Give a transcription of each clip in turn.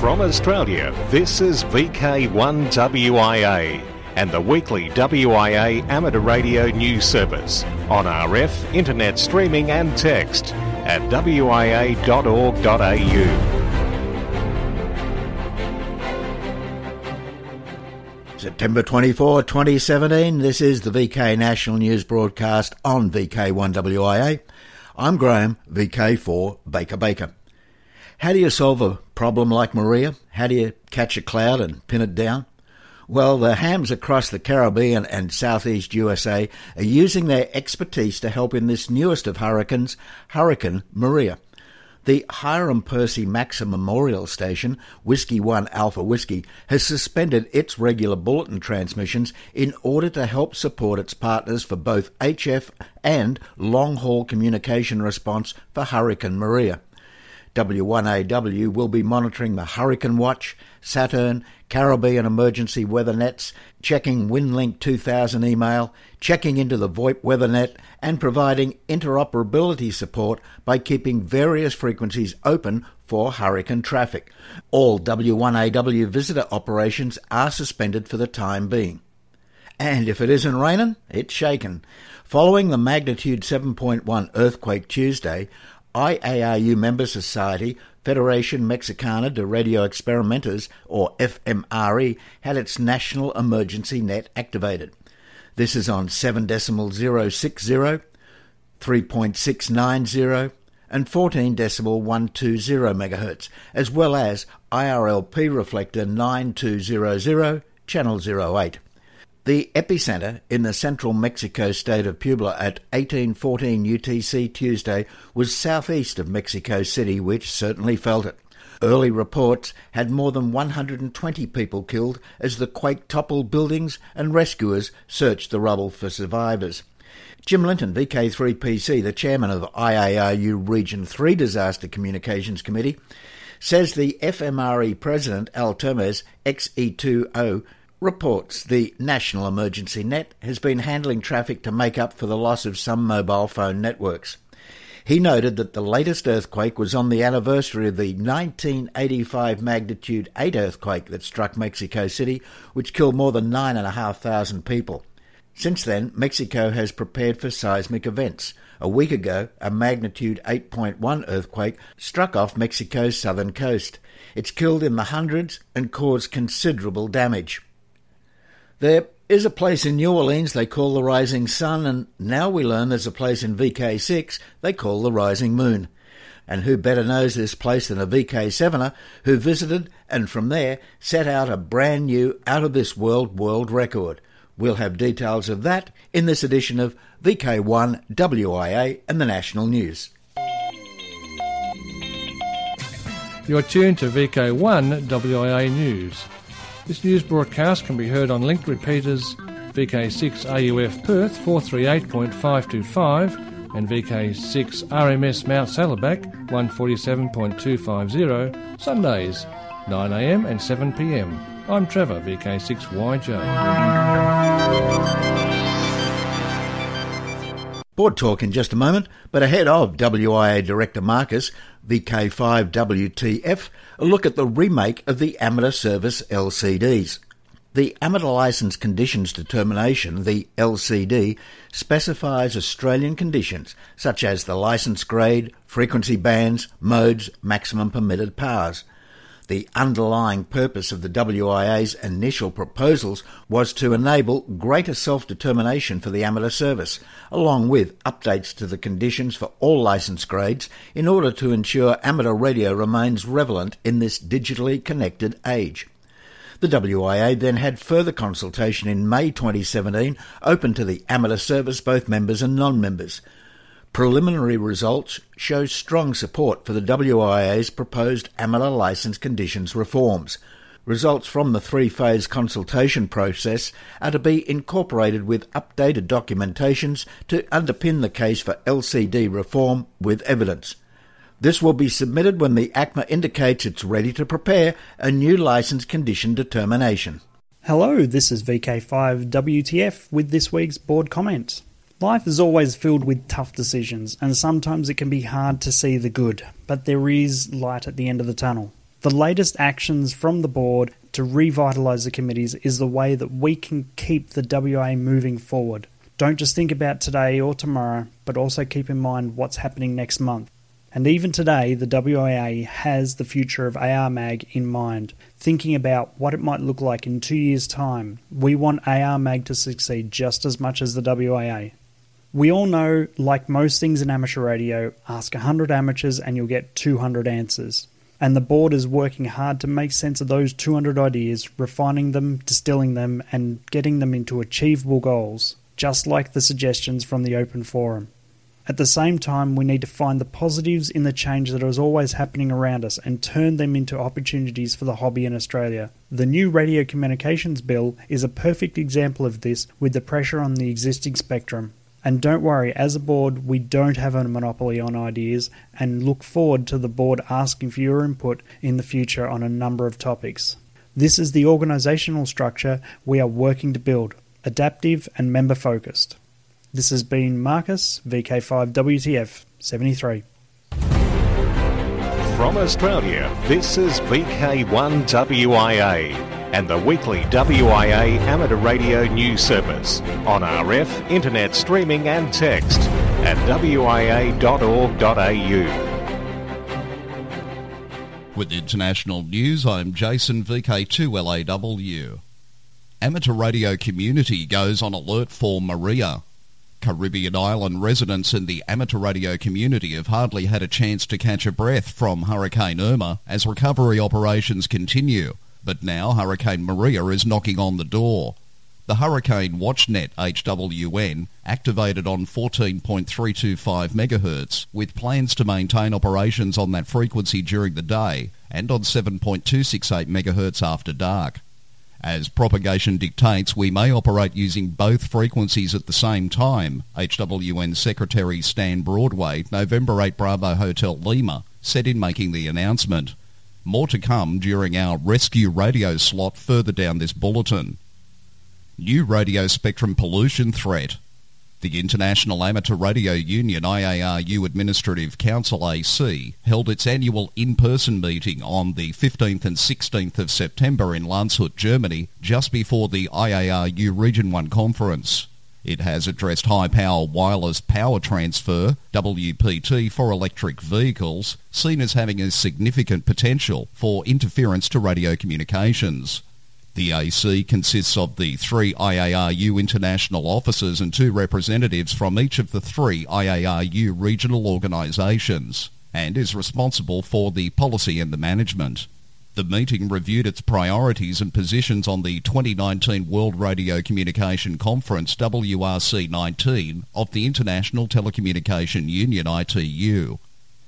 From Australia, this is VK1WIA and the weekly WIA amateur radio news service on RF, internet streaming and text at wia.org.au. September 24, 2017. This is the VK National News broadcast on VK1WIA. I'm Graham, VK4 Baker Baker. How do you solve a problem like Maria? How do you catch a cloud and pin it down? Well, the hams across the Caribbean and southeast USA are using their expertise to help in this newest of hurricanes, Hurricane Maria. The Hiram Percy Maxim Memorial Station, Whiskey 1 Alpha Whiskey, has suspended its regular bulletin transmissions in order to help support its partners for both HF and long haul communication response for Hurricane Maria. W1AW will be monitoring the Hurricane Watch, SATERN, Caribbean Emergency Weather Nets, checking Winlink 2000 email, checking into the VoIP weather net, and providing interoperability support by keeping various frequencies open for hurricane traffic. All W1AW visitor operations are suspended for the time being. And if it isn't raining, it's shaking. Following the magnitude 7.1 earthquake Tuesday, IARU member society Federation Mexicana de Radio Experimentos, or FMRE, had its national emergency net activated. This is on 7 decimal 060, 3.690, and 14 decimal 120 MHz, as well as IRLP reflector 9200, channel 08. The epicenter in the central Mexico state of Puebla at 1814 UTC Tuesday was southeast of Mexico City, which certainly felt it. Early reports had more than 120 people killed as the quake toppled buildings and rescuers searched the rubble for survivors. Jim Linton, VK3PC, the chairman of IARU Region 3 Disaster Communications Committee, says the FMRE president, Al Termes, XE2O, reports the National Emergency Net has been handling traffic to make up for the loss of some mobile phone networks. He noted that the latest earthquake was on the anniversary of the 1985 magnitude 8 earthquake that struck Mexico City, which killed more than 9,500 people. Since then, Mexico has prepared for seismic events. A week ago, a magnitude 8.1 earthquake struck off Mexico's southern coast. It's killed in the hundreds and caused considerable damage. There is a place in New Orleans they call the Rising Sun, and now we learn there's a place in VK6 they call the Rising Moon. And who better knows this place than a VK7er who visited and from there set out a brand new out of this world world record. We'll have details of that in this edition of VK1 WIA and the National News. You're tuned to VK1 WIA News. This news broadcast can be heard on linked repeaters VK6 AUF Perth 438.525 and VK6 RMS Mount Saddleback 147.250 Sundays 9am and 7pm. I'm Trevor, VK6YJ. Board talk in just a moment, but ahead of WIA Director Marcus, VK5WTF, a look at the remake of the Amateur Service LCDs. The Amateur License Conditions Determination, the LCD, specifies Australian conditions such as the license grade, frequency bands, modes, maximum permitted powers. The underlying purpose of the WIA's initial proposals was to enable greater self-determination for the amateur service, along with updates to the conditions for all license grades in order to ensure amateur radio remains relevant in this digitally connected age. The WIA then had further consultation in May 2017 open to the amateur service, both members and non-members. Preliminary results show strong support for the WIA's proposed amateur licence conditions reforms. Results from the three phase consultation process are to be incorporated with updated documentations to underpin the case for LCD reform with evidence. This will be submitted when the ACMA indicates it's ready to prepare a new licence condition determination. Hello, this is VK5WTF with this week's board comment. Life is always filled with tough decisions, and sometimes it can be hard to see the good, but there is light at the end of the tunnel. The latest actions from the board to revitalise the committees is the way that we can keep the WA moving forward. Don't just think about today or tomorrow, but also keep in mind what's happening next month. And even today, the WIA has the future of AR Mag in mind, thinking about what it might look like in two years' time. We want AR Mag to succeed just as much as the WIA. We all know, like most things in amateur radio, ask 100 amateurs and you'll get 200 answers. And the board is working hard to make sense of those 200 ideas, refining them, distilling them, and getting them into achievable goals just like the suggestions from the open forum. At the same time, we need to find the positives in the change that is always happening around us and turn them into opportunities for the hobby in Australia. The new Radio Communications Bill is a perfect example of this with the pressure on the existing spectrum. And don't worry, as a board, we don't have a monopoly on ideas and look forward to the board asking for your input in the future on a number of topics. This is the organisational structure we are working to build adaptive and member focused. This has been Marcus, VK5WTF 73. From Australia, this is VK1WIA and the weekly WIA amateur radio news service on RF, internet streaming and text at wia.org.au. With international news, I'm Jason VK2LAW. Amateur radio community goes on alert for Maria. Caribbean island residents in the amateur radio community have hardly had a chance to catch a breath from Hurricane Irma as recovery operations continue. But now Hurricane Maria is knocking on the door. The Hurricane WatchNet HWN activated on 14.325 MHz with plans to maintain operations on that frequency during the day and on 7.268 MHz after dark. As propagation dictates, we may operate using both frequencies at the same time, HWN Secretary Stan Broadway, November 8 Bravo Hotel Lima, said in making the announcement. More to come during our rescue radio slot further down this bulletin. New radio spectrum pollution threat. The International Amateur Radio Union IARU Administrative Council AC held its annual in-person meeting on the 15th and 16th of September in Landshut, Germany, just before the IARU Region 1 conference. It has addressed high-power wireless power transfer, WPT, for electric vehicles, seen as having a significant potential for interference to radio communications. The AC consists of the three IARU international officers and two representatives from each of the three IARU regional organisations and is responsible for the policy and the management. The meeting reviewed its priorities and positions on the 2019 World Radio Communication Conference WRC 19 of the International Telecommunication Union ITU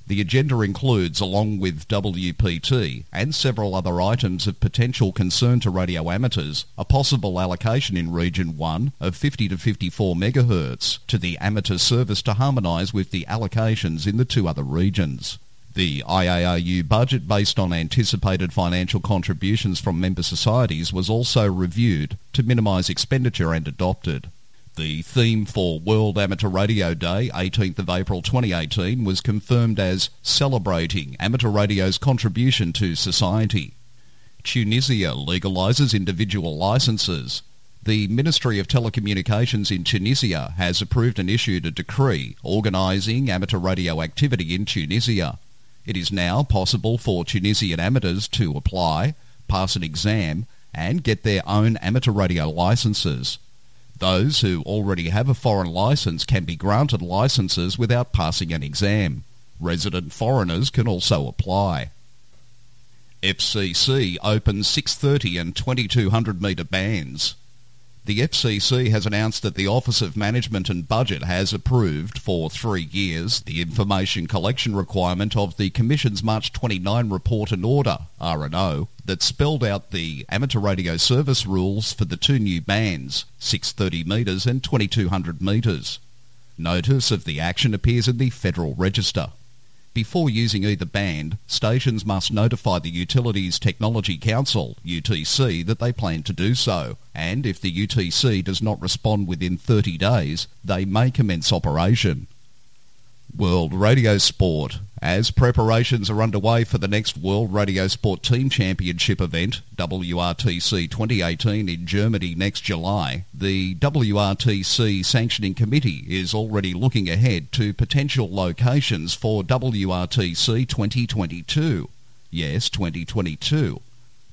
the agenda includes, along with WPT and several other items of potential concern to radio amateurs, a possible allocation in Region 1 of 50 to 54 MHz to the amateur service to harmonise with the allocations in the two other regions. The IARU budget based on anticipated financial contributions from member societies was also reviewed to minimise expenditure and adopted. The theme for World Amateur Radio Day, 18th of April 2018, was confirmed as Celebrating Amateur Radio's Contribution to Society. Tunisia legalises individual licences. The Ministry of Telecommunications in Tunisia has approved and issued a decree organising amateur radio activity in Tunisia. It is now possible for Tunisian amateurs to apply, pass an exam, and get their own amateur radio licences. Those who already have a foreign licence can be granted licences without passing an exam. Resident foreigners can also apply. FCC opens 630 and 2200 metre bands. The FCC has announced that the Office of Management and Budget has approved for three years the information collection requirement of the Commission's March 29 report and order, R&O, that spelled out the amateur radio service rules for the two new bands, 630 metres and 2200 metres. Notice of the action appears in the Federal Register. Before using either band, stations must notify the Utilities Technology Council, UTC, that they plan to do so, and if the UTC does not respond within 30 days, they may commence operation. World Radio Sport. As preparations are underway for the next World Radio Sport Team Championship event, WRTC 2018 in Germany next July, the WRTC Sanctioning Committee is already looking ahead to potential locations for WRTC 2022. Yes, 2022.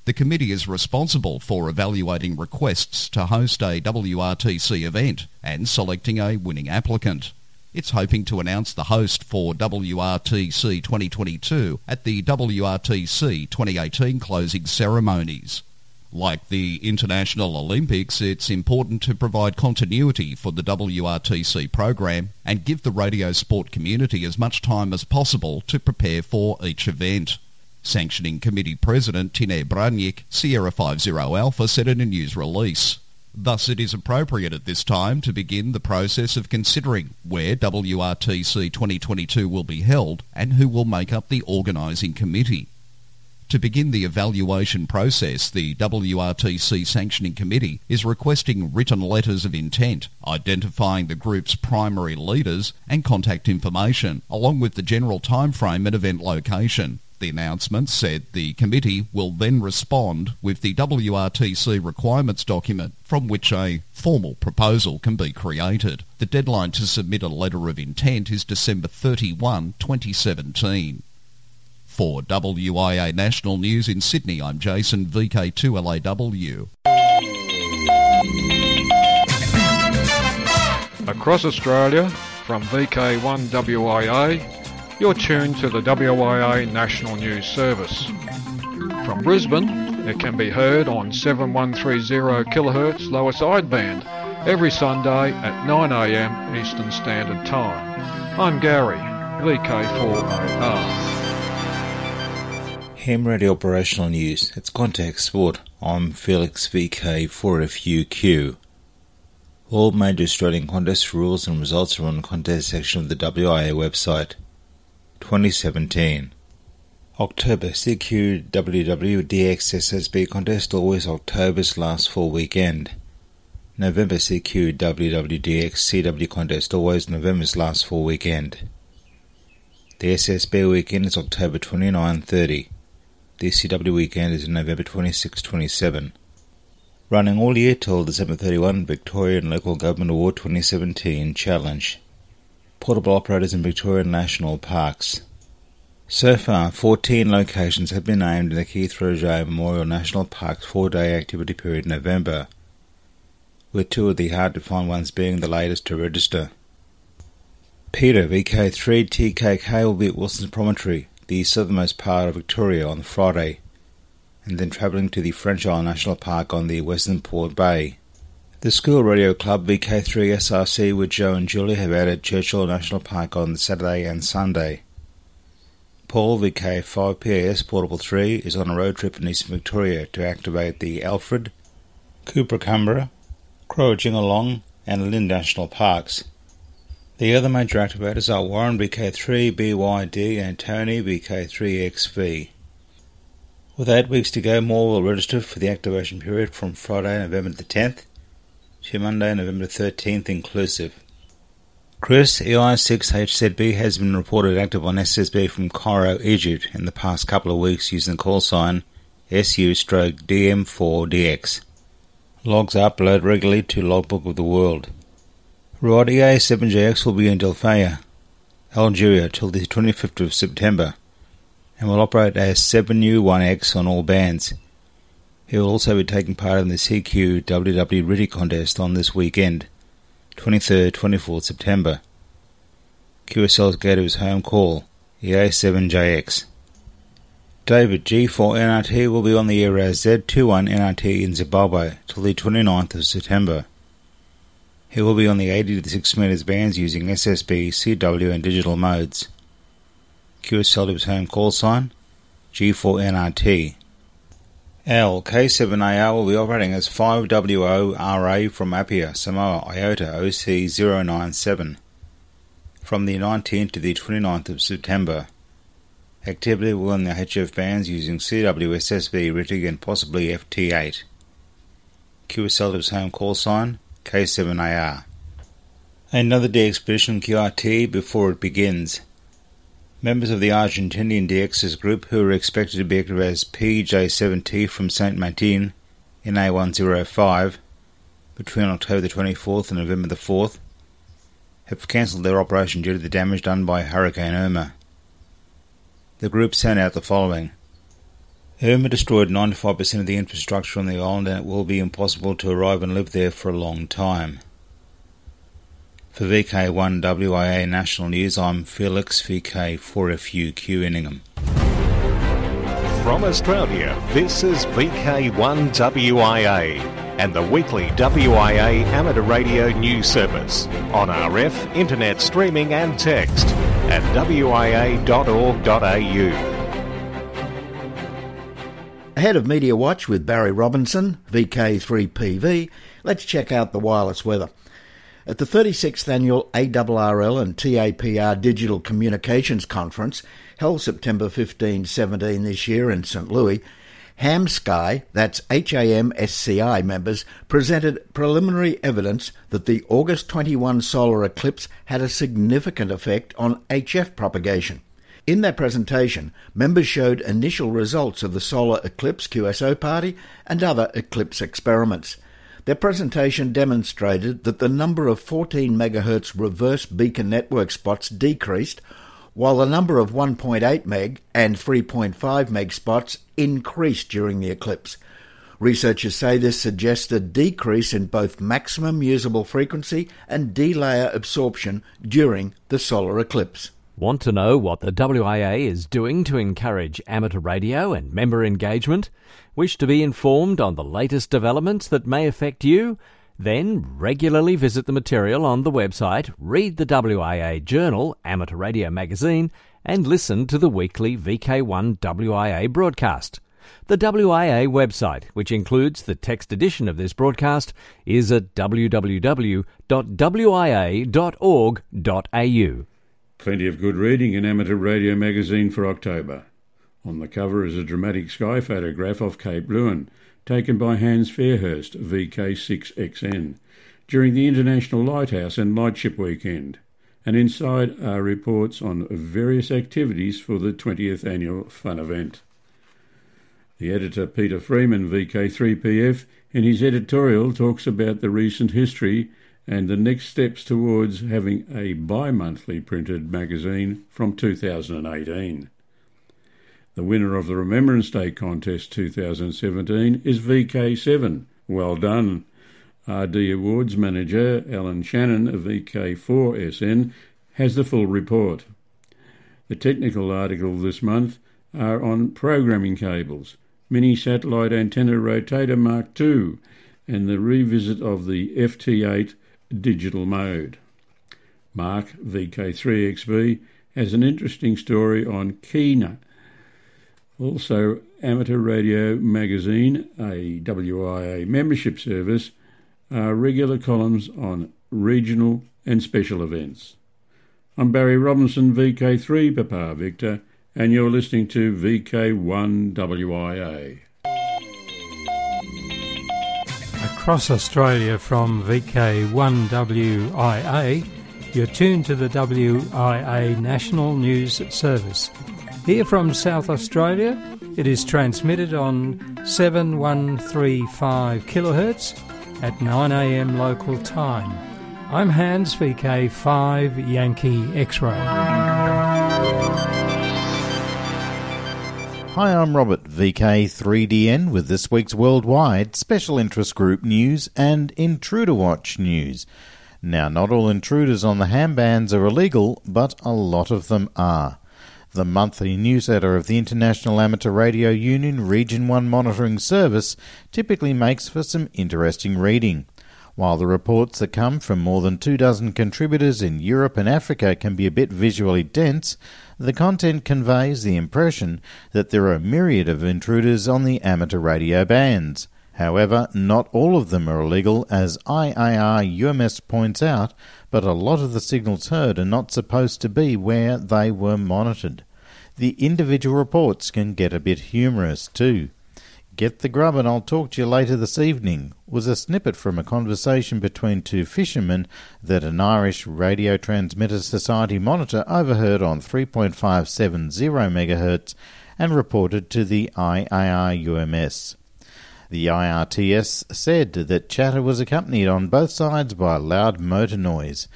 The committee is responsible for evaluating requests to host a WRTC event and selecting a winning applicant. It's hoping to announce the host for WRTC 2022 at the WRTC 2018 closing ceremonies. Like the International Olympics, it's important to provide continuity for the WRTC program and give the radio sport community as much time as possible to prepare for each event. Sanctioning Committee President Tine Brajnik, Sierra 50 Alpha, said in a news release. Thus, it is appropriate at this time to begin the process of considering where WRTC 2022 will be held and who will make up the organising committee. To begin the evaluation process, the WRTC Sanctioning Committee is requesting written letters of intent, identifying the group's primary leaders and contact information, along with the general timeframe and event location. The announcement said the committee will then respond with the WRTC requirements document from which a formal proposal can be created. The deadline to submit a letter of intent is December 31, 2017. For WIA National News in Sydney, I'm Jason, VK2LAW. Across Australia, from VK1WIA, you're tuned to the WIA National News Service. From Brisbane, it can be heard on 7130 kHz lower sideband every Sunday at 9am Eastern Standard Time. I'm Gary, VK4AR. Ham Radio Operational News. It's Contact Sport. I'm Felix VK4FUQ. All major Australian contest rules and results are on the contest section of the WIA website. 2017. October CQWWDX contest always October's last full weekend. November CQWWDX CW contest always November's last full weekend. The SSB weekend is October 29 30. The CW weekend is November 26 27. Running all year till December 31 Victorian Local Government Award 2017 Challenge portable operators in Victorian national parks. So far, 14 locations have been named in the Keith Roget Memorial National Park's four-day activity period in November, with two of the hard-to-find ones being the latest to register. Peter VK3 TKK will be at Wilson's Promontory, the southernmost part of Victoria, on Friday, and then travelling to the French Isle National Park on the Western Port Bay. The School Radio Club VK3 SRC with Joe and Julie have added Churchill National Park on Saturday and Sunday. Paul VK5 PAS Portable 3 is on a road trip in Eastern Victoria to activate the Alfred, Coopracambra, Croajingolong and Lind National Parks. The other major activators are Warren VK3 BYD and Tony VK3XV. With eight weeks to go, more will register for the activation period from Friday, November the 10th to Monday, November 13th inclusive. Chris EI6HZB has been reported active on SSB from Cairo, Egypt in the past couple of weeks using the call sign SU stroke DM4DX. Logs uploaded regularly to Logbook of the World. Rod EA7JX will be in Delfaya, Algeria till the 25th of September and will operate as 7U1X on all bands. He will also be taking part in the CQ WW RTTY contest on this weekend, 23rd 24th September. QSL's go to his home call, EA7JX. David G4NRT will be on the Eras Z21 NRT in Zimbabwe till the 29th of September. He will be on the 80 to 6 meters bands using SSB, CW and digital modes. QSL to his home call sign, G4NRT. L K7AR will be operating as 5WO RA from Apia, Samoa, IOTA OC097 from the 19th to the 29th of September. Activity will in the HF bands using CWSSB, RTTY and possibly FT8. QSL's home call sign K7AR. Another DX QRT before it begins. Members of the Argentinian DXs group who are expected to be active as PJ7T from Saint Martin in A105 between October the 24th and November the 4th have cancelled their operation due to the damage done by Hurricane Irma. The group sent out the following. Irma destroyed 95% of the infrastructure on the island and it will be impossible to arrive and live there for a long time. For VK1 WIA National News, I'm Felix VK4FUQ Inningham. From Australia, this is VK1 WIA and the weekly WIA amateur radio news service on RF, internet streaming and text at wia.org.au. Ahead of Media Watch with Barry Robinson, VK3PV, let's check out the wireless weather. At the 36th annual ARRL and TAPR Digital Communications Conference, held September 15 17 this year in St. Louis, HAMSCI, that's HAMSCI members, presented preliminary evidence that the August 21 solar eclipse had a significant effect on HF propagation. In their presentation, members showed initial results of the solar eclipse QSO party and other eclipse experiments. Their presentation demonstrated that the number of 14 MHz reverse beacon network spots decreased, while the number of 1.8 meg and 3.5 meg spots increased during the eclipse. Researchers say this suggests a decrease in both maximum usable frequency and D-layer absorption during the solar eclipse. Want to know what the WIA is doing to encourage amateur radio and member engagement? Wish to be informed on the latest developments that may affect you? Then regularly visit the material on the website, read the WIA Journal, Amateur Radio Magazine, and listen to the weekly VK1 WIA broadcast. The WIA website, which includes the text edition of this broadcast, is at www.wia.org.au. Plenty of good reading in Amateur Radio Magazine for October. On the cover is a dramatic sky photograph of Cape Leeuwin, taken by Hans Fairhurst, VK6XN, during the International Lighthouse and Lightship Weekend. And inside are reports on various activities for the 20th annual fun event. The editor Peter Freeman, VK3PF, in his editorial talks about the recent history and the next steps towards having a bi monthly printed magazine from 2018. The winner of the Remembrance Day Contest 2017 is VK7. Well done. RD Awards manager Alan Shannon of VK4SN has the full report. The technical articles this month are on programming cables, mini satellite antenna rotator Mark II, and the revisit of the FT8 digital mode. Mark VK3XB has an interesting story on Kina also, Amateur Radio Magazine, a WIA membership service, are regular columns on regional and special events. I'm Barry Robinson, VK3 Papa Victor, and you're listening to VK1WIA. Across Australia from VK1WIA, you're tuned to the WIA National News Service. Here from South Australia, it is transmitted on 7135 kHz at 9am local time. I'm Hans VK5 Yankee X-Ray. Hi, I'm Robert VK3DN with this week's worldwide special interest group news and Intruder Watch news. Now, not all intruders on the ham bands are illegal, but a lot of them are the monthly newsletter of the International Amateur Radio Union Region 1 Monitoring Service typically makes for some interesting reading. While the reports that come from more than two dozen contributors in Europe and Africa can be a bit visually dense, the content conveys the impression that there are a myriad of intruders on the amateur radio bands. However, not all of them are illegal, as IAR UMS points out, but a lot of the signals heard are not supposed to be where they were monitored. The individual reports can get a bit humorous too. Get the grub and I'll talk to you later this evening was a snippet from a conversation between two fishermen that an Irish Radio Transmitter Society monitor overheard on 3.570 MHz and reported to the IARUMS. The IRTS said that chatter was accompanied on both sides by loud motor noise,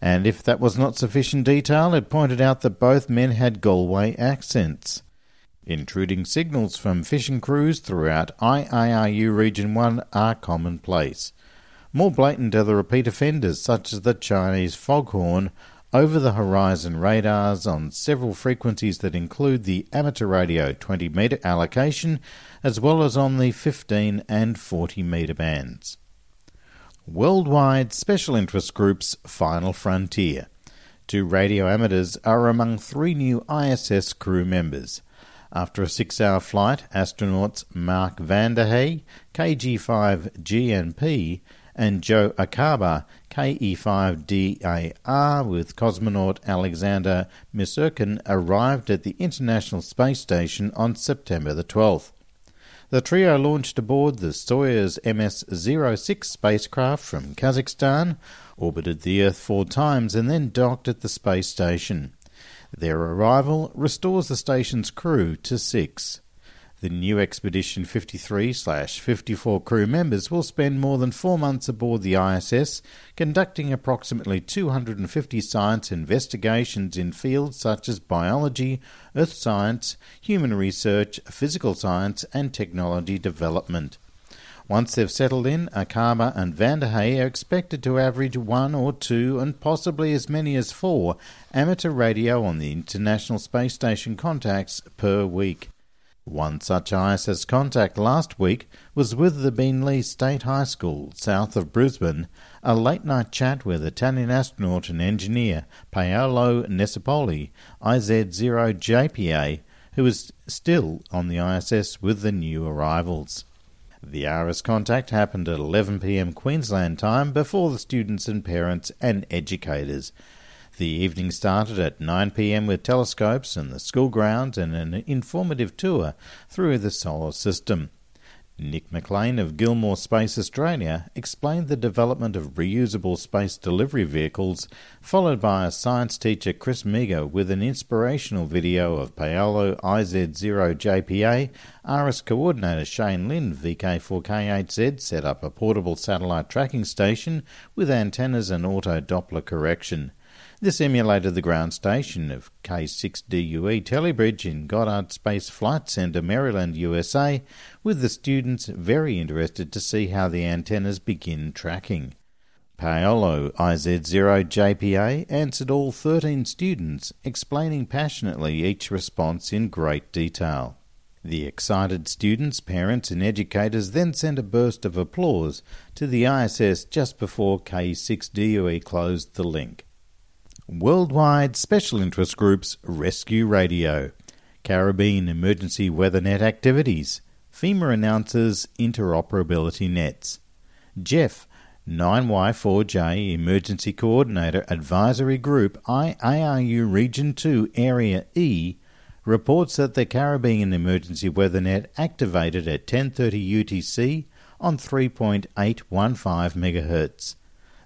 and if that was not sufficient detail, it pointed out that both men had Galway accents. Intruding signals from fishing crews throughout IARU Region 1 are commonplace. More blatant are the repeat offenders, such as the Chinese foghorn, over the horizon radars on several frequencies that include the amateur radio 20 metre allocation as well as on the 15 and 40 metre bands. Worldwide Special Interest Group's Final Frontier. Two radio amateurs are among three new ISS crew members. After a six hour flight, astronauts Mark Vande Hei, KG5GNP, and Joe Acaba, KE5DAR, with cosmonaut Alexander Misurkin, arrived at the International Space Station on September the 12th. The trio launched aboard the Soyuz MS-06 spacecraft from Kazakhstan, orbited the Earth four times, and then docked at the space station. Their arrival restores the station's crew to six. The new Expedition 53 54 crew members will spend more than four months aboard the ISS, conducting approximately 250 science investigations in fields such as biology, earth science, human research, physical science, and technology development. Once they've settled in, Acaba and Vande Hei are expected to average one or two and possibly as many as four amateur radio on the International Space Station contacts per week. One such ISS contact last week was with the Beenleigh State High School, south of Brisbane, a late night chat with Italian astronaut and engineer Paolo Nespoli, IZ0JPA, who is still on the ISS with the new arrivals. The ARISS contact happened at 11pm Queensland time before the students and parents and educators the evening started at 9pm with telescopes and the school grounds and an informative tour through the solar system. Nick McLean of Gilmour Space Australia explained the development of reusable space delivery vehicles, followed by a science teacher Chris Meager with an inspirational video of Paolo IZ0JPA, RS coordinator Shane Lynn VK4K8Z set up a portable satellite tracking station with antennas and auto Doppler correction. This emulated the ground station of K6DUE Telebridge in Goddard Space Flight Center, Maryland, USA, with the students very interested to see how the antennas begin tracking. Paolo IZ0JPA answered all 13 students, explaining passionately each response in great detail. The excited students, parents, and educators then sent a burst of applause to the ISS just before K6DUE closed the link. Worldwide Special Interest Groups Rescue Radio, Caribbean Emergency Weather Net Activities, FEMA announces interoperability nets. Jeff, 9Y4J Emergency Coordinator Advisory Group IARU Region 2 Area E reports that the Caribbean Emergency Weather Net activated at 10:30 UTC on 3.815 MHz.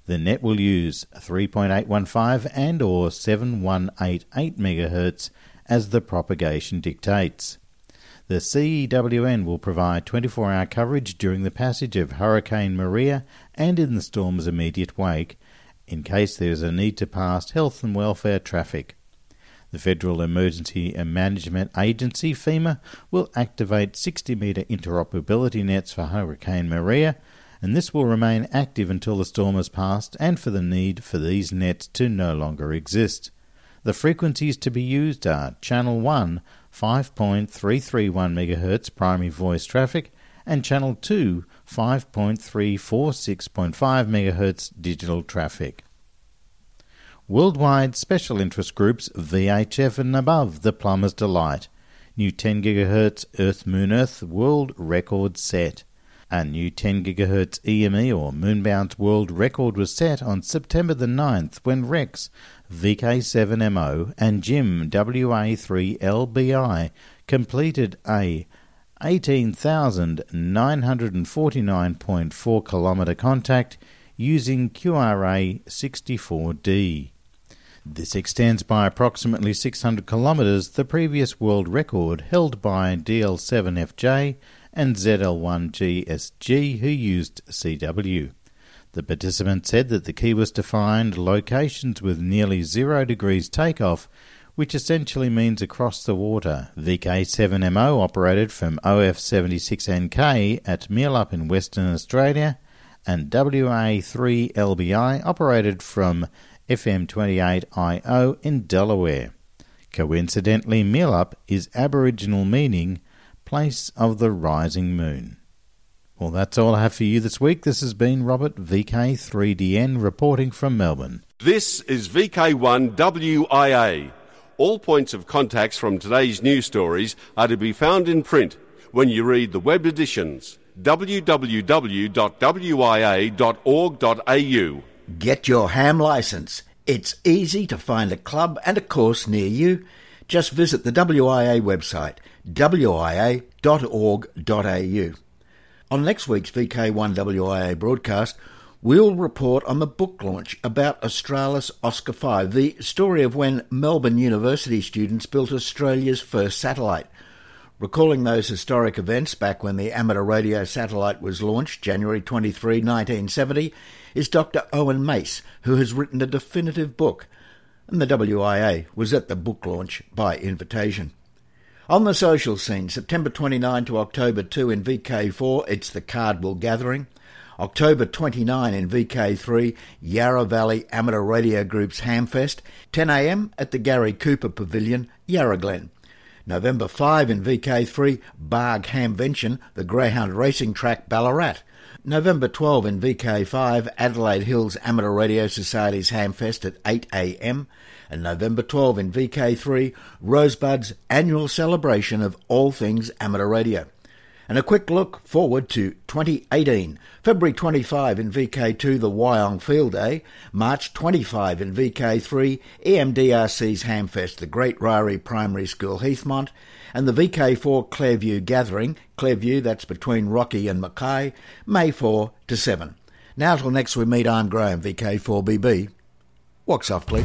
The net will use 3.815 and or 7188 MHz as the propagation dictates. The CEWN will provide 24 hour coverage during the passage of Hurricane Maria and in the storm's immediate wake, in case there is a need to pass health and welfare traffic. The Federal Emergency Management Agency, FEMA, will activate 60 metre interoperability nets for Hurricane Maria and this will remain active until the storm has passed and for the need for these nets to no longer exist. The frequencies to be used are Channel 1 5.331 MHz primary voice traffic and Channel 2 5.346.5 MHz digital traffic. Worldwide Special Interest Groups VHF and above The Plumber's Delight. New 10 GHz Earth Moon Earth World Record set. A new 10 GHz EME or Moonbounce World record was set on September the 9th when Rex, VK7MO, and Jim WA3LBI completed a 18,949.4 kilometre contact using QRA 64D. This extends by approximately 600 kilometres the previous world record held by DL7FJ and ZL1GSG who used CW. The participant said that the key was to find locations with nearly zero degrees takeoff, which essentially means across the water. VK7MO operated from OF76NK at Meelup in Western Australia, and WA3LBI operated from FM28IO in Delaware. Coincidentally, Meelup is Aboriginal meaning place of the rising moon. Well, that's all I have for you this week. This has been Robert VK3DN reporting from Melbourne. This is VK1WIA. All points of contacts from today's news stories are to be found in print when you read the web editions www.wia.org.au. Get your ham license. It's easy to find a club and a course near you. Just visit the WIA website, wia.org.au. On next week's VK1WIA broadcast, we'll report on the book launch about Australis Oscar 5, the story of when Melbourne University students built Australia's first satellite. Recalling those historic events back when the amateur radio satellite was launched, January 23, 1970, is Dr. Owen Mace, who has written a definitive book, and the WIA was at the book launch by invitation. On the social scene, September 29 to October 2 in VK4, it's the Cardwell Gathering. October 29 in VK3, Yarra Valley Amateur Radio Group's Hamfest, 10am at the Gary Cooper Pavilion, Yarra Glen. November 5 in VK3, Barg Hamvention, the Greyhound Racing Track, Ballarat. November 12 in VK5, Adelaide Hills Amateur Radio Society's Hamfest at 8am and November 12 in VK3, Rosebud's annual celebration of all things amateur radio. And a quick look forward to 2018. February 25 in VK2, the Wyong Field Day. March 25 in VK3, EMDRC's Hamfest, the Great Ryrie Primary School, Heathmont. And the VK4 Clairview Gathering, Clairview, that's between Rocky and Mackay, May 4 to 7. Now till next we meet, I'm Graham, VK4BB. Walk softly.